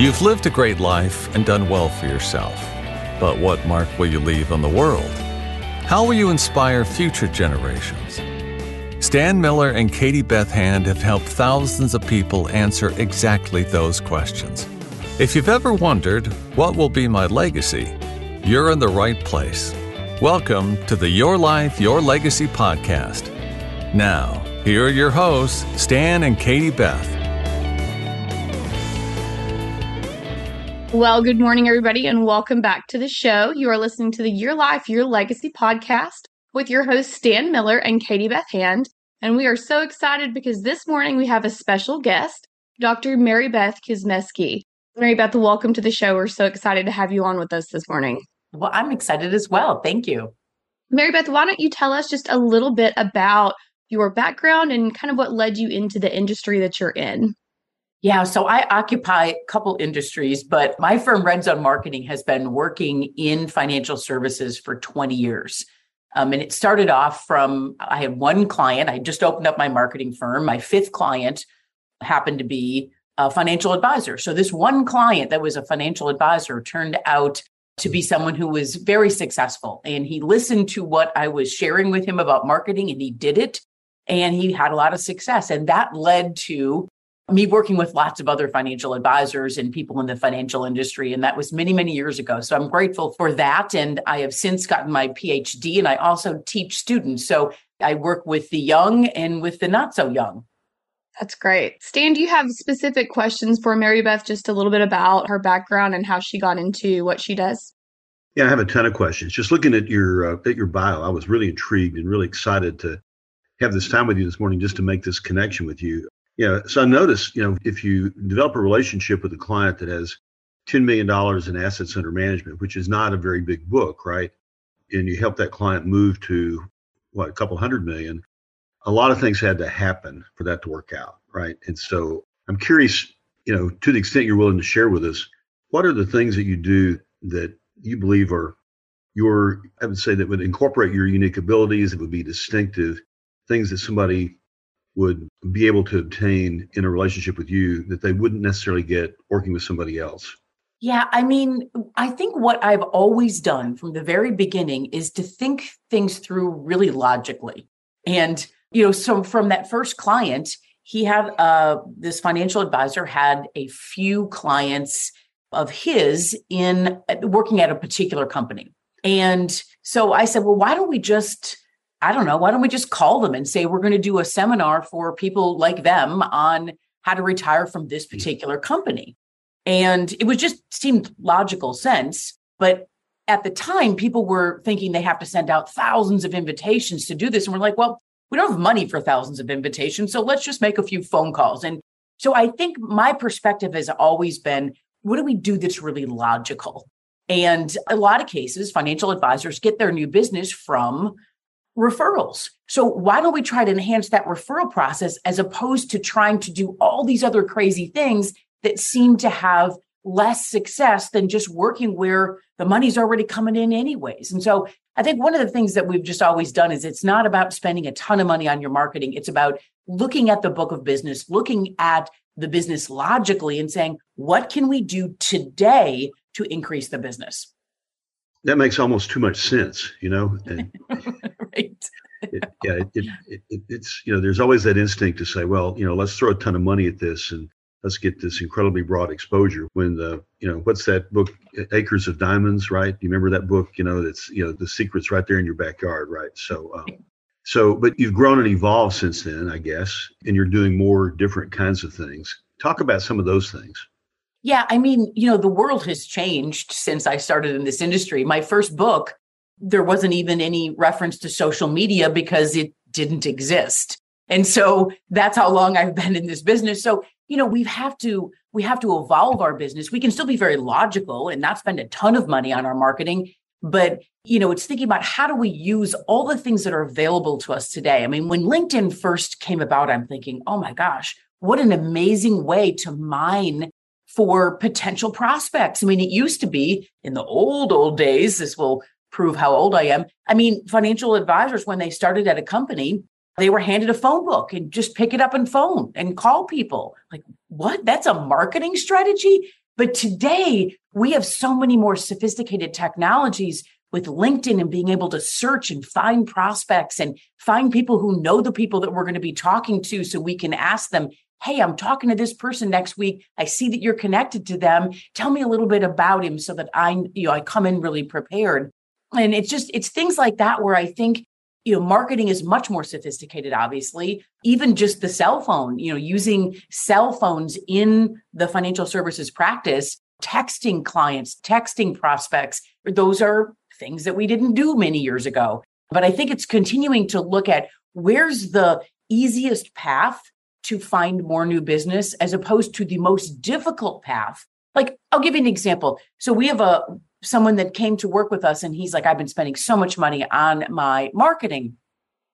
You've lived a great life and done well for yourself. But what mark will you leave on the world? How will you inspire future generations? Stan Miller and Katie Beth Hand have helped thousands of people answer exactly those questions. If you've ever wondered, what will be my legacy? You're in the right place. Welcome to the Your Life, Your Legacy podcast. Now, here are your hosts, Stan and Katie Beth. Well, good morning, everybody, and welcome back to the show. You are listening to the Your Life, Your Legacy podcast with your hosts, Stan Miller and Katie Beth Hand. And we are so excited because this morning we have a special guest, Dr. Mary Beth Kosmeski. Maribeth, welcome to the show. We're so excited to have you on with us this morning. Well, I'm excited as well. Thank you. Maribeth, why don't you tell us just a little bit about your background and kind of what led you into the industry that you're in? Yeah, so I occupy a couple industries, but my firm Red Zone Marketing has been working in financial services for 20 years. Um, and it started off from I had one client. I just opened up my marketing firm. My fifth client happened to be a financial advisor. So this one client that was a financial advisor turned out to be someone who was very successful. And he listened to what I was sharing with him about marketing and he did it. And he had a lot of success. And that led to me working with lots of other financial advisors and people in the financial industry. And that was many, many years ago. So I'm grateful for that. And I have since gotten my PhD and I also teach students. So I work with the young and with the not so young. That's great. Stan, do you have specific questions for Maribeth, just a little bit about her background and how she got into what she does? Yeah, I have a ton of questions. Just looking at your uh, at your bio, I was really intrigued and really excited to have this time with you this morning just to make this connection with you. Yeah. So I noticed, you know, if you develop a relationship with a client that has $10 million in assets under management, which is not a very big book, right? And you help that client move to what, a couple hundred million, a lot of things had to happen for that to work out, right? And so I'm curious, you know, to the extent you're willing to share with us, what are the things that you do that you believe are your, I would say that would incorporate your unique abilities, that would be distinctive, things that somebody would be able to obtain in a relationship with you that they wouldn't necessarily get working with somebody else? Yeah, I mean, I think what I've always done from the very beginning is to think things through really logically. And, you know, so from that first client, he had uh, this financial advisor had a few clients of his in working at a particular company. And so I said, well, why don't we just I don't know, why don't we just call them and say we're going to do a seminar for people like them on how to retire from this mm. particular company? And it was just seemed logical sense. But at the time, people were thinking they have to send out thousands of invitations to do this. And we're like, well, we don't have money for thousands of invitations. So let's just make a few phone calls. And so I think my perspective has always been what do we do that's really logical? And a lot of cases, financial advisors get their new business from referrals. So why don't we try to enhance that referral process as opposed to trying to do all these other crazy things that seem to have less success than just working where the money's already coming in anyways. And so I think one of the things that we've just always done is it's not about spending a ton of money on your marketing. It's about looking at the book of business, looking at the business logically and saying, what can we do today to increase the business? That makes almost too much sense, you know. And right. it, yeah, it, it, it, it's you know, there's always that instinct to say, well, you know, let's throw a ton of money at this and let's get this incredibly broad exposure. When the you know, what's that book, Acres of Diamonds, right? You remember that book? You know, that's you know, the secret's right there in your backyard, right? So. Um, so, but you've grown and evolved since then, I guess, and you're doing more different kinds of things. Talk about some of those things. Yeah, I mean, you know, the world has changed since I started in this industry. My first book there wasn't even any reference to social media because it didn't exist. And so that's how long I've been in this business. So you know, we have to we have to evolve our business. We can still be very logical and not spend a ton of money on our marketing, but you know, it's thinking about how do we use all the things that are available to us today. I mean, when LinkedIn first came about, I'm thinking, "Oh my gosh, what an amazing way to mine for potential prospects." I mean, it used to be in the old old days, this will prove how old I am. I mean, financial advisors when they started at a company, they were handed a phone book and just pick it up and phone and call people. Like, what? That's a marketing strategy? But today, we have so many more sophisticated technologies with LinkedIn and being able to search and find prospects and find people who know the people that we're going to be talking to so we can ask them, Hey, I'm talking to this person next week. I see that you're connected to them. Tell me a little bit about him so that I, you know, I come in really prepared. And it's just, it's things like that where I think you know marketing is much more sophisticated obviously even just the cell phone you know using cell phones in the financial services practice texting clients texting prospects those are things that we didn't do many years ago but i think it's continuing to look at where's the easiest path to find more new business as opposed to the most difficult path like i'll give you an example so we have a someone that came to work with us and he's like, I've been spending so much money on my marketing.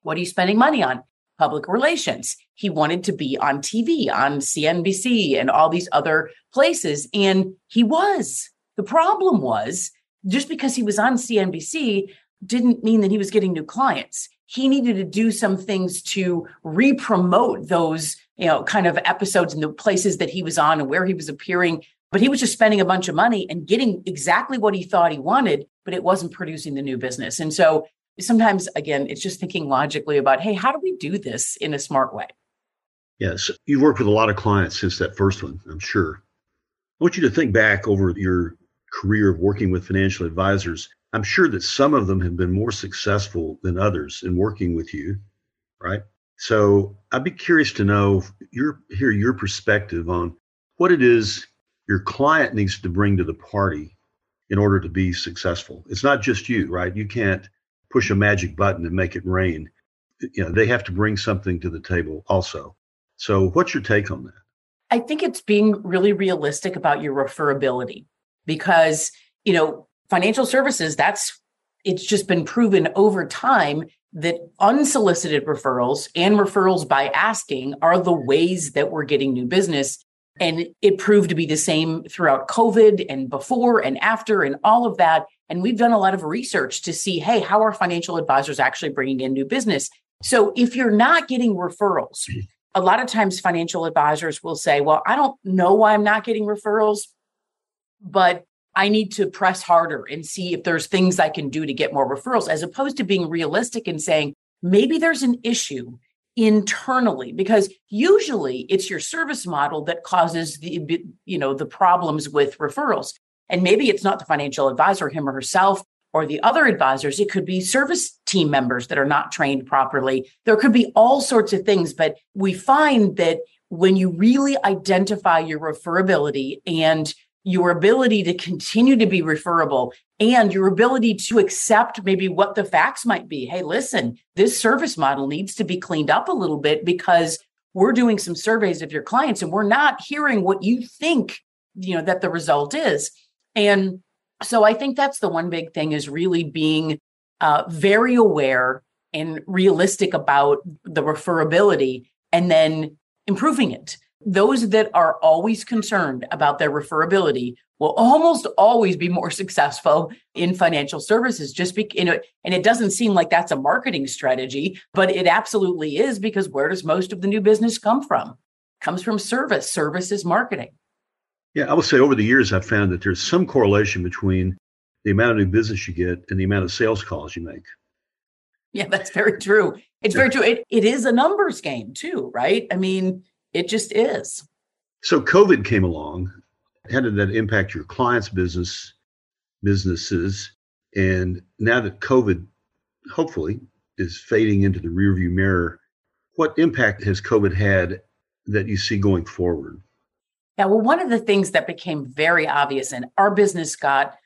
What are you spending money on? Public relations. He wanted to be on TV, on CNBC, and all these other places. And he was. The problem was just because he was on CNBC didn't mean that he was getting new clients. He needed to do some things to re promote those, you know, kind of episodes and the places that he was on and where he was appearing but he was just spending a bunch of money and getting exactly what he thought he wanted, but it wasn't producing the new business. And so sometimes, again, it's just thinking logically about, hey, how do we do this in a smart way? Yes, you've worked with a lot of clients since that first one, I'm sure. I want you to think back over your career of working with financial advisors. I'm sure that some of them have been more successful than others in working with you, right? So I'd be curious to know your hear your perspective on what it is your client needs to bring to the party in order to be successful. It's not just you, right? You can't push a magic button and make it rain. You know, they have to bring something to the table also. So, what's your take on that? I think it's being really realistic about your referability because, you know, financial services, that's it's just been proven over time that unsolicited referrals and referrals by asking are the ways that we're getting new business and it proved to be the same throughout COVID and before and after and all of that. And we've done a lot of research to see, hey, how are financial advisors actually bringing in new business? So if you're not getting referrals, a lot of times financial advisors will say, well, I don't know why I'm not getting referrals, but I need to press harder and see if there's things I can do to get more referrals, as opposed to being realistic and saying, maybe there's an issue internally because usually it's your service model that causes the you know the problems with referrals. And maybe it's not the financial advisor him or herself or the other advisors. It could be service team members that are not trained properly. There could be all sorts of things but we find that when you really identify your referability and your ability to continue to be referable and your ability to accept maybe what the facts might be. Hey, listen, this service model needs to be cleaned up a little bit because we're doing some surveys of your clients and we're not hearing what you think, you know, that the result is. And so I think that's the one big thing is really being uh, very aware and realistic about the referability and then improving it those that are always concerned about their referability will almost always be more successful in financial services just be, you know, and it doesn't seem like that's a marketing strategy but it absolutely is because where does most of the new business come from? It comes from service. Services marketing. Yeah i would say over the years i've found that there's some correlation between the amount of new business you get and the amount of sales calls you make. Yeah that's very true. It's yeah. very true. It, it is a numbers game too right? I mean it just is. So COVID came along. How did that impact your clients' business, businesses? And now that COVID, hopefully, is fading into the rearview mirror, what impact has COVID had that you see going forward? Yeah, well, one of the things that became very obvious, and our business got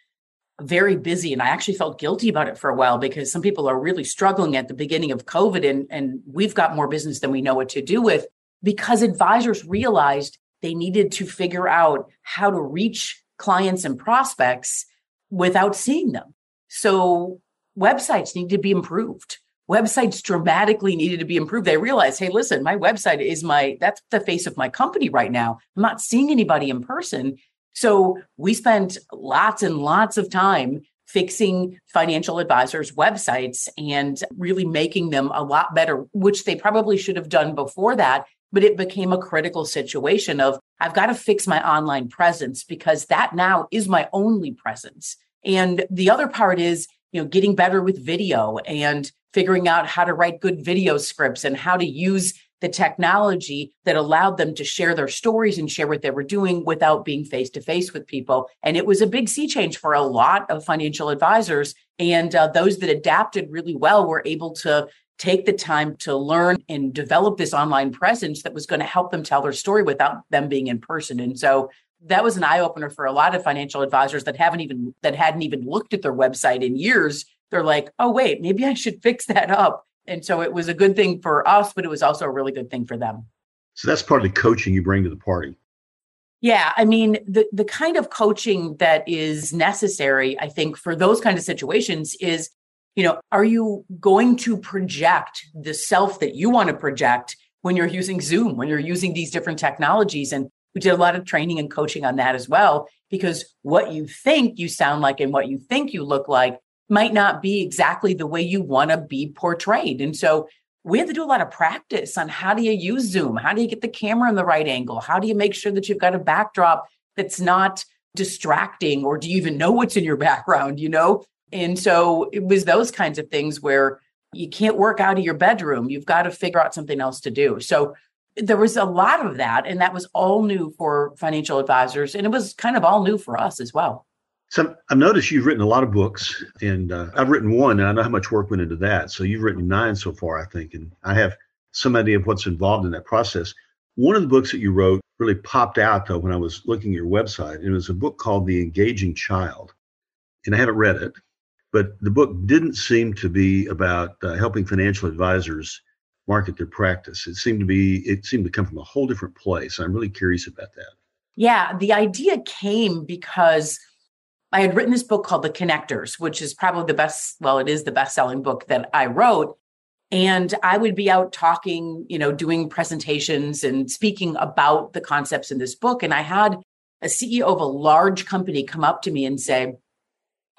very busy, and I actually felt guilty about it for a while because some people are really struggling at the beginning of COVID, and, and we've got more business than we know what to do with because advisors realized they needed to figure out how to reach clients and prospects without seeing them. So websites need to be improved. Websites dramatically needed to be improved. They realized, hey, listen, my website is my that's the face of my company right now. I'm not seeing anybody in person. So we spent lots and lots of time fixing financial advisors' websites and really making them a lot better, which they probably should have done before that. But it became a critical situation of I've got to fix my online presence because that now is my only presence. And the other part is, you know, getting better with video and figuring out how to write good video scripts and how to use the technology that allowed them to share their stories and share what they were doing without being face to face with people. And it was a big sea change for a lot of financial advisors. And uh, those that adapted really well were able to take the time to learn and develop this online presence that was going to help them tell their story without them being in person. And so that was an eye opener for a lot of financial advisors that haven't even that hadn't even looked at their website in years. They're like, "Oh wait, maybe I should fix that up." And so it was a good thing for us, but it was also a really good thing for them. So that's part of the coaching you bring to the party. Yeah, I mean, the the kind of coaching that is necessary, I think, for those kind of situations is, you know, are you going to project the self that you want to project when you're using Zoom, when you're using these different technologies? And we did a lot of training and coaching on that as well, because what you think you sound like and what you think you look like might not be exactly the way you want to be portrayed. And so we have to do a lot of practice on how do you use Zoom? How do you get the camera in the right angle? How do you make sure that you've got a backdrop that's not distracting or do you even know what's in your background, you know? And so it was those kinds of things where you can't work out of your bedroom. You've got to figure out something else to do. So there was a lot of that and that was all new for financial advisors and it was kind of all new for us as well. So I've noticed you've written a lot of books, and uh, I've written one, and I know how much work went into that. So you've written nine so far, I think, and I have some idea of what's involved in that process. One of the books that you wrote really popped out though when I was looking at your website. It was a book called The Engaging Child, and I haven't read it, but the book didn't seem to be about uh, helping financial advisors market their practice. It seemed to be it seemed to come from a whole different place. I'm really curious about that. Yeah, the idea came because I had written this book called The Connectors, which is probably the best, well, it is the best selling book that I wrote. And I would be out talking, you know, doing presentations and speaking about the concepts in this book. And I had a CEO of a large company come up to me and say,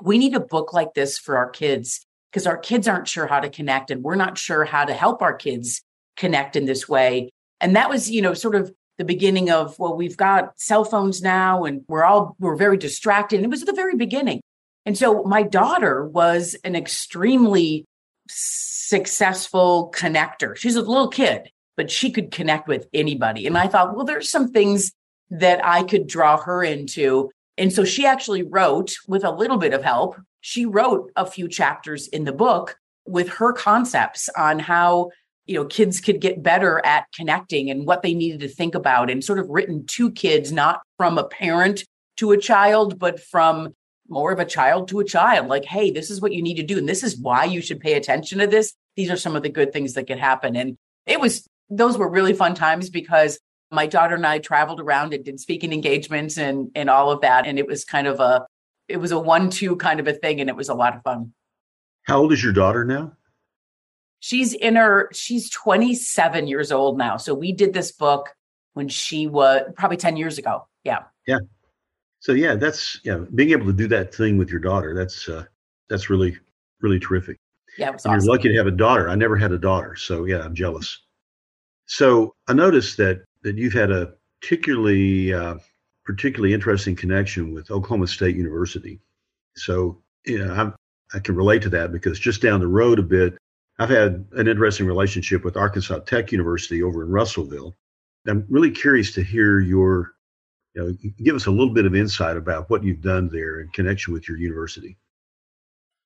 We need a book like this for our kids because our kids aren't sure how to connect and we're not sure how to help our kids connect in this way. And that was, you know, sort of the beginning of well we've got cell phones now and we're all we're very distracted and it was at the very beginning. And so my daughter was an extremely successful connector. She's a little kid but she could connect with anybody. And i thought well there's some things that i could draw her into and so she actually wrote with a little bit of help she wrote a few chapters in the book with her concepts on how you know kids could get better at connecting and what they needed to think about and sort of written to kids not from a parent to a child but from more of a child to a child. Like hey this is what you need to do and this is why you should pay attention to this. These are some of the good things that could happen. And it was those were really fun times because my daughter and I traveled around and did speaking engagements and and all of that and it was kind of a it was a one two kind of a thing and it was a lot of fun. How old is your daughter now? She's in her she's 27 years old now so we did this book when she was probably 10 years ago yeah. Yeah. So yeah that's yeah being able to do that thing with your daughter that's uh that's really really terrific. Yeah awesome. you're lucky to have a daughter. I never had a daughter so yeah i'm jealous. So i noticed that that you've had a particularly uh, particularly interesting connection with oklahoma state university so yeah I'm, i can relate to that because just down the road a bit I've had an interesting relationship with Arkansas Tech University over in Russellville. I'm really curious to hear your, you know, give us a little bit of insight about what you've done there in connection with your university.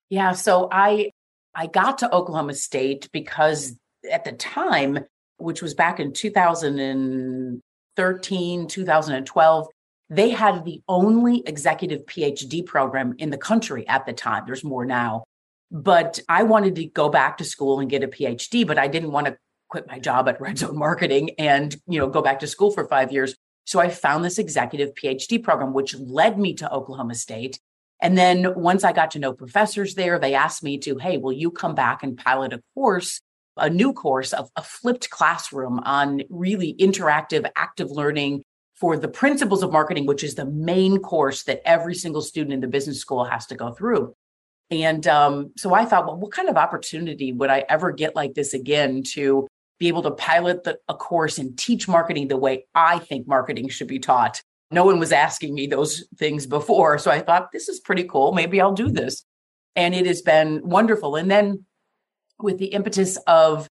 Yeah, so I I got to Oklahoma State because at the time, which was back in 2013, 2012, they had the only executive PhD program in the country at the time. There's more now but I wanted to go back to school and get a PhD, but I didn't want to quit my job at Red Zone Marketing and, you know, go back to school for 5 years. So I found this executive PhD program, which led me to Oklahoma State. And then once I got to know professors there, they asked me to, hey, will you come back and pilot a course, a new course of a flipped classroom on really interactive, active learning for the principles of marketing, which is the main course that every single student in the business school has to go through. And um, so I thought, well, what kind of opportunity would I ever get like this again to be able to pilot the, a course and teach marketing the way I think marketing should be taught? No one was asking me those things before. So I thought, this is pretty cool. Maybe I'll do this. And it has been wonderful. And then with the impetus of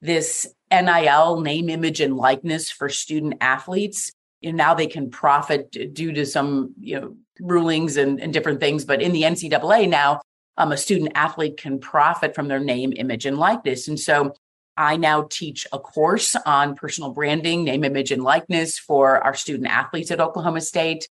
this NIL name, image, and likeness for student athletes, you know, now they can profit due to some you know rulings and, and different things. But in the NCAA now, um, a student athlete can profit from their name, image, and likeness. And so I now teach a course on personal branding, name, image, and likeness for our student athletes at Oklahoma State.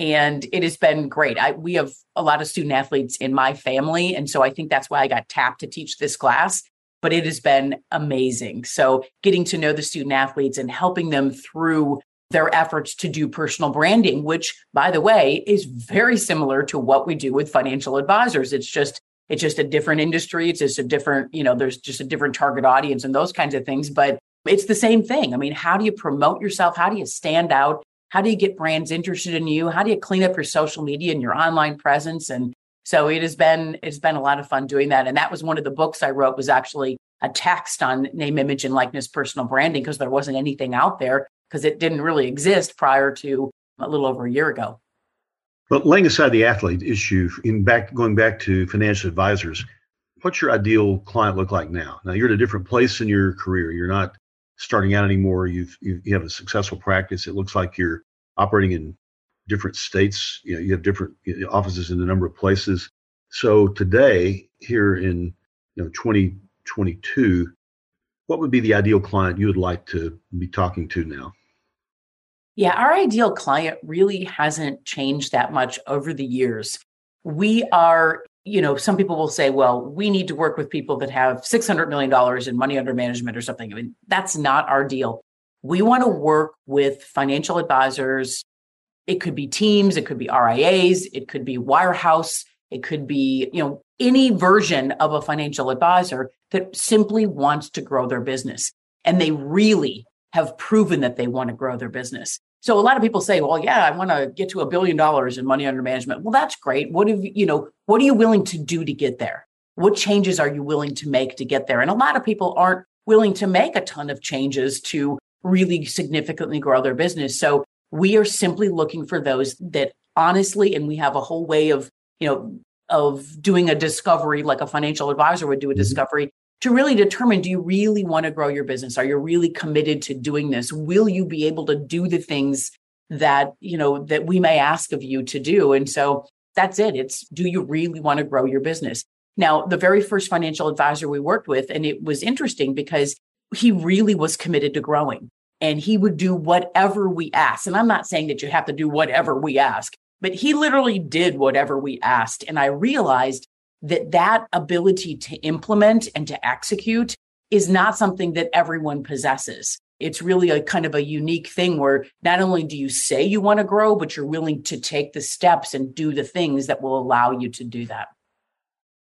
And it has been great. I, we have a lot of student athletes in my family. And so I think that's why I got tapped to teach this class. But it has been amazing. So getting to know the student athletes and helping them through their efforts to do personal branding, which, by the way, is very similar to what we do with financial advisors. It's just it's just a different industry. It's just a different, you know, there's just a different target audience and those kinds of things. But it's the same thing. I mean, how do you promote yourself? How do you stand out? How do you get brands interested in you? How do you clean up your social media and your online presence? And so it has been it's been a lot of fun doing that. And that was one of the books I wrote was actually a text on name, image, and likeness personal branding because there wasn't anything out there because it didn't really exist prior to a little over a year ago. But laying aside the athlete issue, in back going back to financial advisors, what's your ideal client look like now? Now you're at a different place in your career. You're not starting out anymore. You've, you have a successful practice. It looks like you're operating in different states. You know, you have different offices in a number of places. So today, here in you know 2022, what would be the ideal client you would like to be talking to now? Yeah, our ideal client really hasn't changed that much over the years. We are, you know, some people will say, well, we need to work with people that have $600 million in money under management or something. I mean, that's not our deal. We want to work with financial advisors. It could be teams, it could be RIAs, it could be wirehouse, it could be, you know, any version of a financial advisor that simply wants to grow their business. And they really have proven that they want to grow their business. So a lot of people say, well, yeah, I want to get to a billion dollars in money under management. Well, that's great. What have you know, what are you willing to do to get there? What changes are you willing to make to get there? And a lot of people aren't willing to make a ton of changes to really significantly grow their business. So we are simply looking for those that honestly, and we have a whole way of, you know, of doing a discovery like a financial advisor would do a mm-hmm. discovery to really determine do you really want to grow your business? Are you really committed to doing this? Will you be able to do the things that you know that we may ask of you to do? And so that's it. It's do you really want to grow your business? Now the very first financial advisor we worked with and it was interesting because he really was committed to growing and he would do whatever we asked. And i'm not saying that you have to do whatever we ask but he literally did whatever we asked. And i realized that that ability to implement and to execute is not something that everyone possesses. It's really a kind of a unique thing where not only do you say you want to grow, but you're willing to take the steps and do the things that will allow you to do that.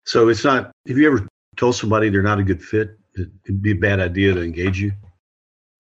So it's not, have you ever told somebody they're not a good fit? It'd be a bad idea to engage you?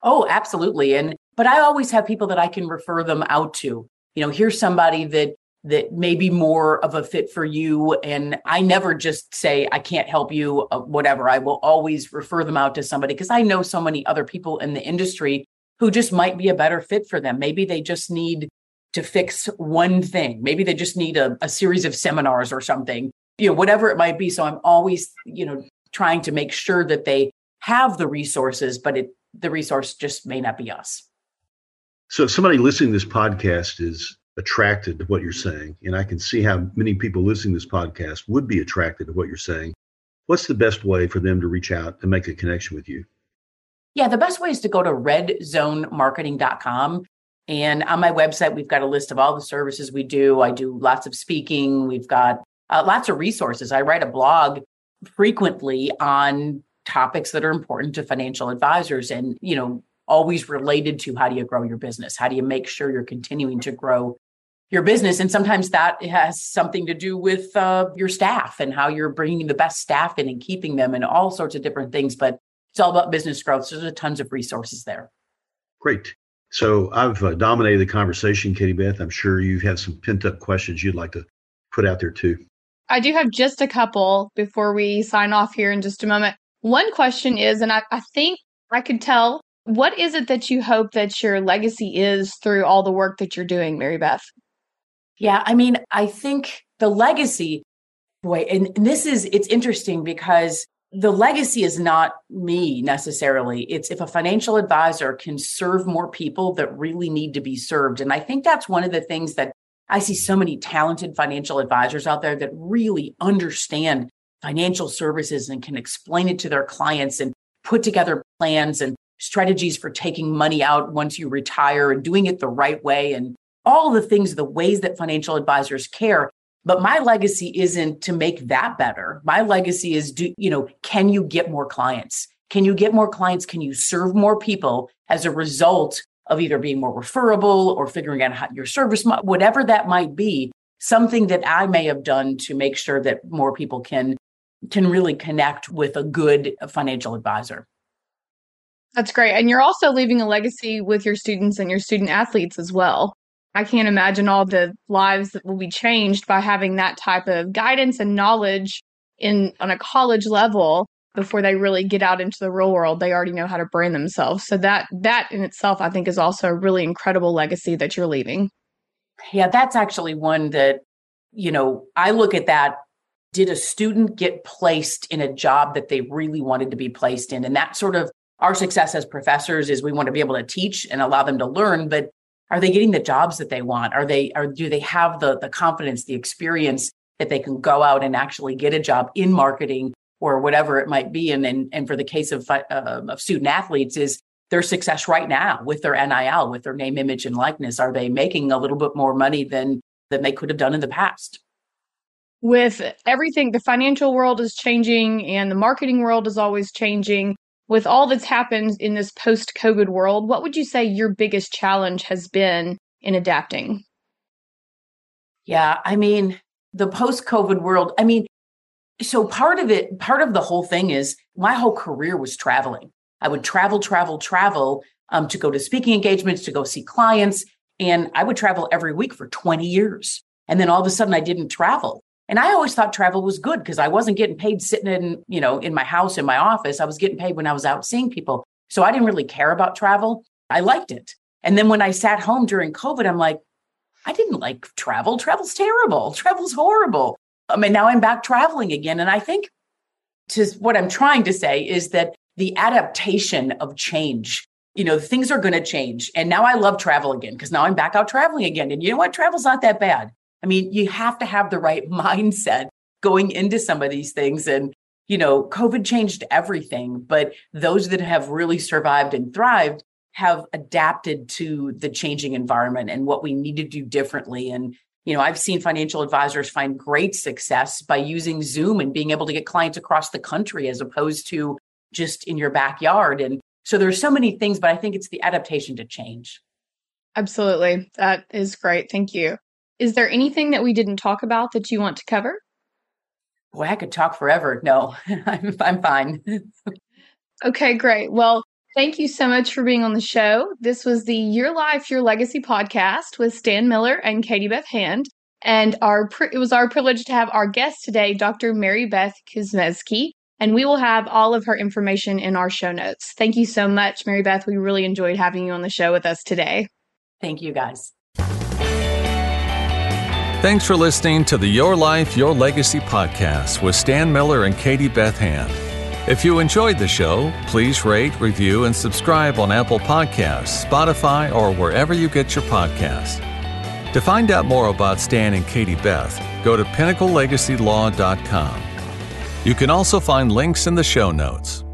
Oh, absolutely. And, but I always have people that I can refer them out to. You know, here's somebody that that may be more of a fit for you. And I never just say, I can't help you, uh, whatever. I will always refer them out to somebody because I know so many other people in the industry who just might be a better fit for them. Maybe they just need to fix one thing. Maybe they just need a, a series of seminars or something, you know, whatever it might be. So I'm always, you know, trying to make sure that they have the resources, but it, the resource just may not be us. So if somebody listening to this podcast is attracted to what you're saying, and I can see how many people listening to this podcast would be attracted to what you're saying. What's the best way for them to reach out and make a connection with you? Yeah, the best way is to go to redzonemarketing.com. And on my website, we've got a list of all the services we do. I do lots of speaking. We've got uh, lots of resources. I write a blog frequently on topics that are important to financial advisors. And, you know, always related to how do you grow your business? How do you make sure you're continuing to grow your business? And sometimes that has something to do with uh, your staff and how you're bringing the best staff in and keeping them and all sorts of different things. But it's all about business growth. So there's tons of resources there. Great. So I've uh, dominated the conversation, Katie Beth. I'm sure you have some pent up questions you'd like to put out there too. I do have just a couple before we sign off here in just a moment. One question is, and I, I think I could tell, what is it that you hope that your legacy is through all the work that you're doing, Maribeth? Yeah, I mean, I think the legacy, boy, and, and this is, it's interesting because the legacy is not me necessarily. It's if a financial advisor can serve more people that really need to be served. And I think that's one of the things that I see so many talented financial advisors out there that really understand financial services and can explain it to their clients and put together plans and strategies for taking money out once you retire and doing it the right way and all the things, the ways that financial advisors care. But my legacy isn't to make that better. My legacy is do, you know, can you get more clients? Can you get more clients? Can you serve more people as a result of either being more referable or figuring out how your service, whatever that might be, something that I may have done to make sure that more people can can really connect with a good financial advisor. That's great. And you're also leaving a legacy with your students and your student athletes as well. I can't imagine all the lives that will be changed by having that type of guidance and knowledge in on a college level before they really get out into the real world. They already know how to brand themselves. So that that in itself i think is also a really incredible legacy that you're leaving. Yeah that's actually one that you know i look at that did a student get placed in a job that they really wanted to be placed in? And that sort of our success as professors is we want to be able to teach and allow them to learn but are they getting the jobs that they want are they are do they have the the confidence the experience that they can go out and actually get a job in marketing or whatever it might be. And and, and for the case of uh, of student athletes, is their success right now with their NIL, with their name, image, and likeness? Are they making a little bit more money than than they could have done in the past? With everything, the financial world is changing and the marketing world is always changing. With all that's happened in this post COVID world, what would you say your biggest challenge has been in adapting? Yeah, I mean, the post COVID world, I mean, so part of it, part of the whole thing is my whole career was traveling. I would travel, travel, travel um, to go to speaking engagements, to go see clients. And I would travel every week for 20 years. And then all of a sudden I didn't travel. And I always thought travel was good because I wasn't getting paid sitting in, you know, in my house, in my office. I was getting paid when I was out seeing people. So I didn't really care about travel. I liked it. And then when I sat home during COVID, I'm like, I didn't like travel. Travel's terrible. Travel's horrible. Um, I mean, now I'm back traveling again. And I think to what I'm trying to say is that the adaptation of change, you know, things are going to change. And now I love travel again because now I'm back out traveling again. And you know what? Travel's not that bad. I mean, you have to have the right mindset going into some of these things. And, you know, COVID changed everything, but those that have really survived and thrived have adapted to the changing environment and what we need to do differently. And you know, I've seen financial advisors find great success by using Zoom and being able to get clients across the country as opposed to just in your backyard. And so there's so many things, but I think it's the adaptation to change. Absolutely. That is great. Thank you. Is there anything that we didn't talk about that you want to cover? Boy, I could talk forever. No, I'm, I'm fine. okay, great. Well, Thank you so much for being on the show. This was the Your Life, Your Legacy podcast with Stan Miller and Katie Beth Hand. And our it was our privilege to have our guest today, Dr. Maribeth Kuzmeski. And we will have all of her information in our show notes. Thank you so much, Maribeth. We really enjoyed having you on the show with us today. Thank you, guys. Thanks for listening to the Your Life, Your Legacy podcast with Stan Miller and Katie Beth Hand. If you enjoyed the show, please rate, review, and subscribe on Apple Podcasts, Spotify, or wherever you get your podcasts. To find out more about Stan and Katie Beth, go to pinnaclelegacylaw.com. You can also find links in the show notes.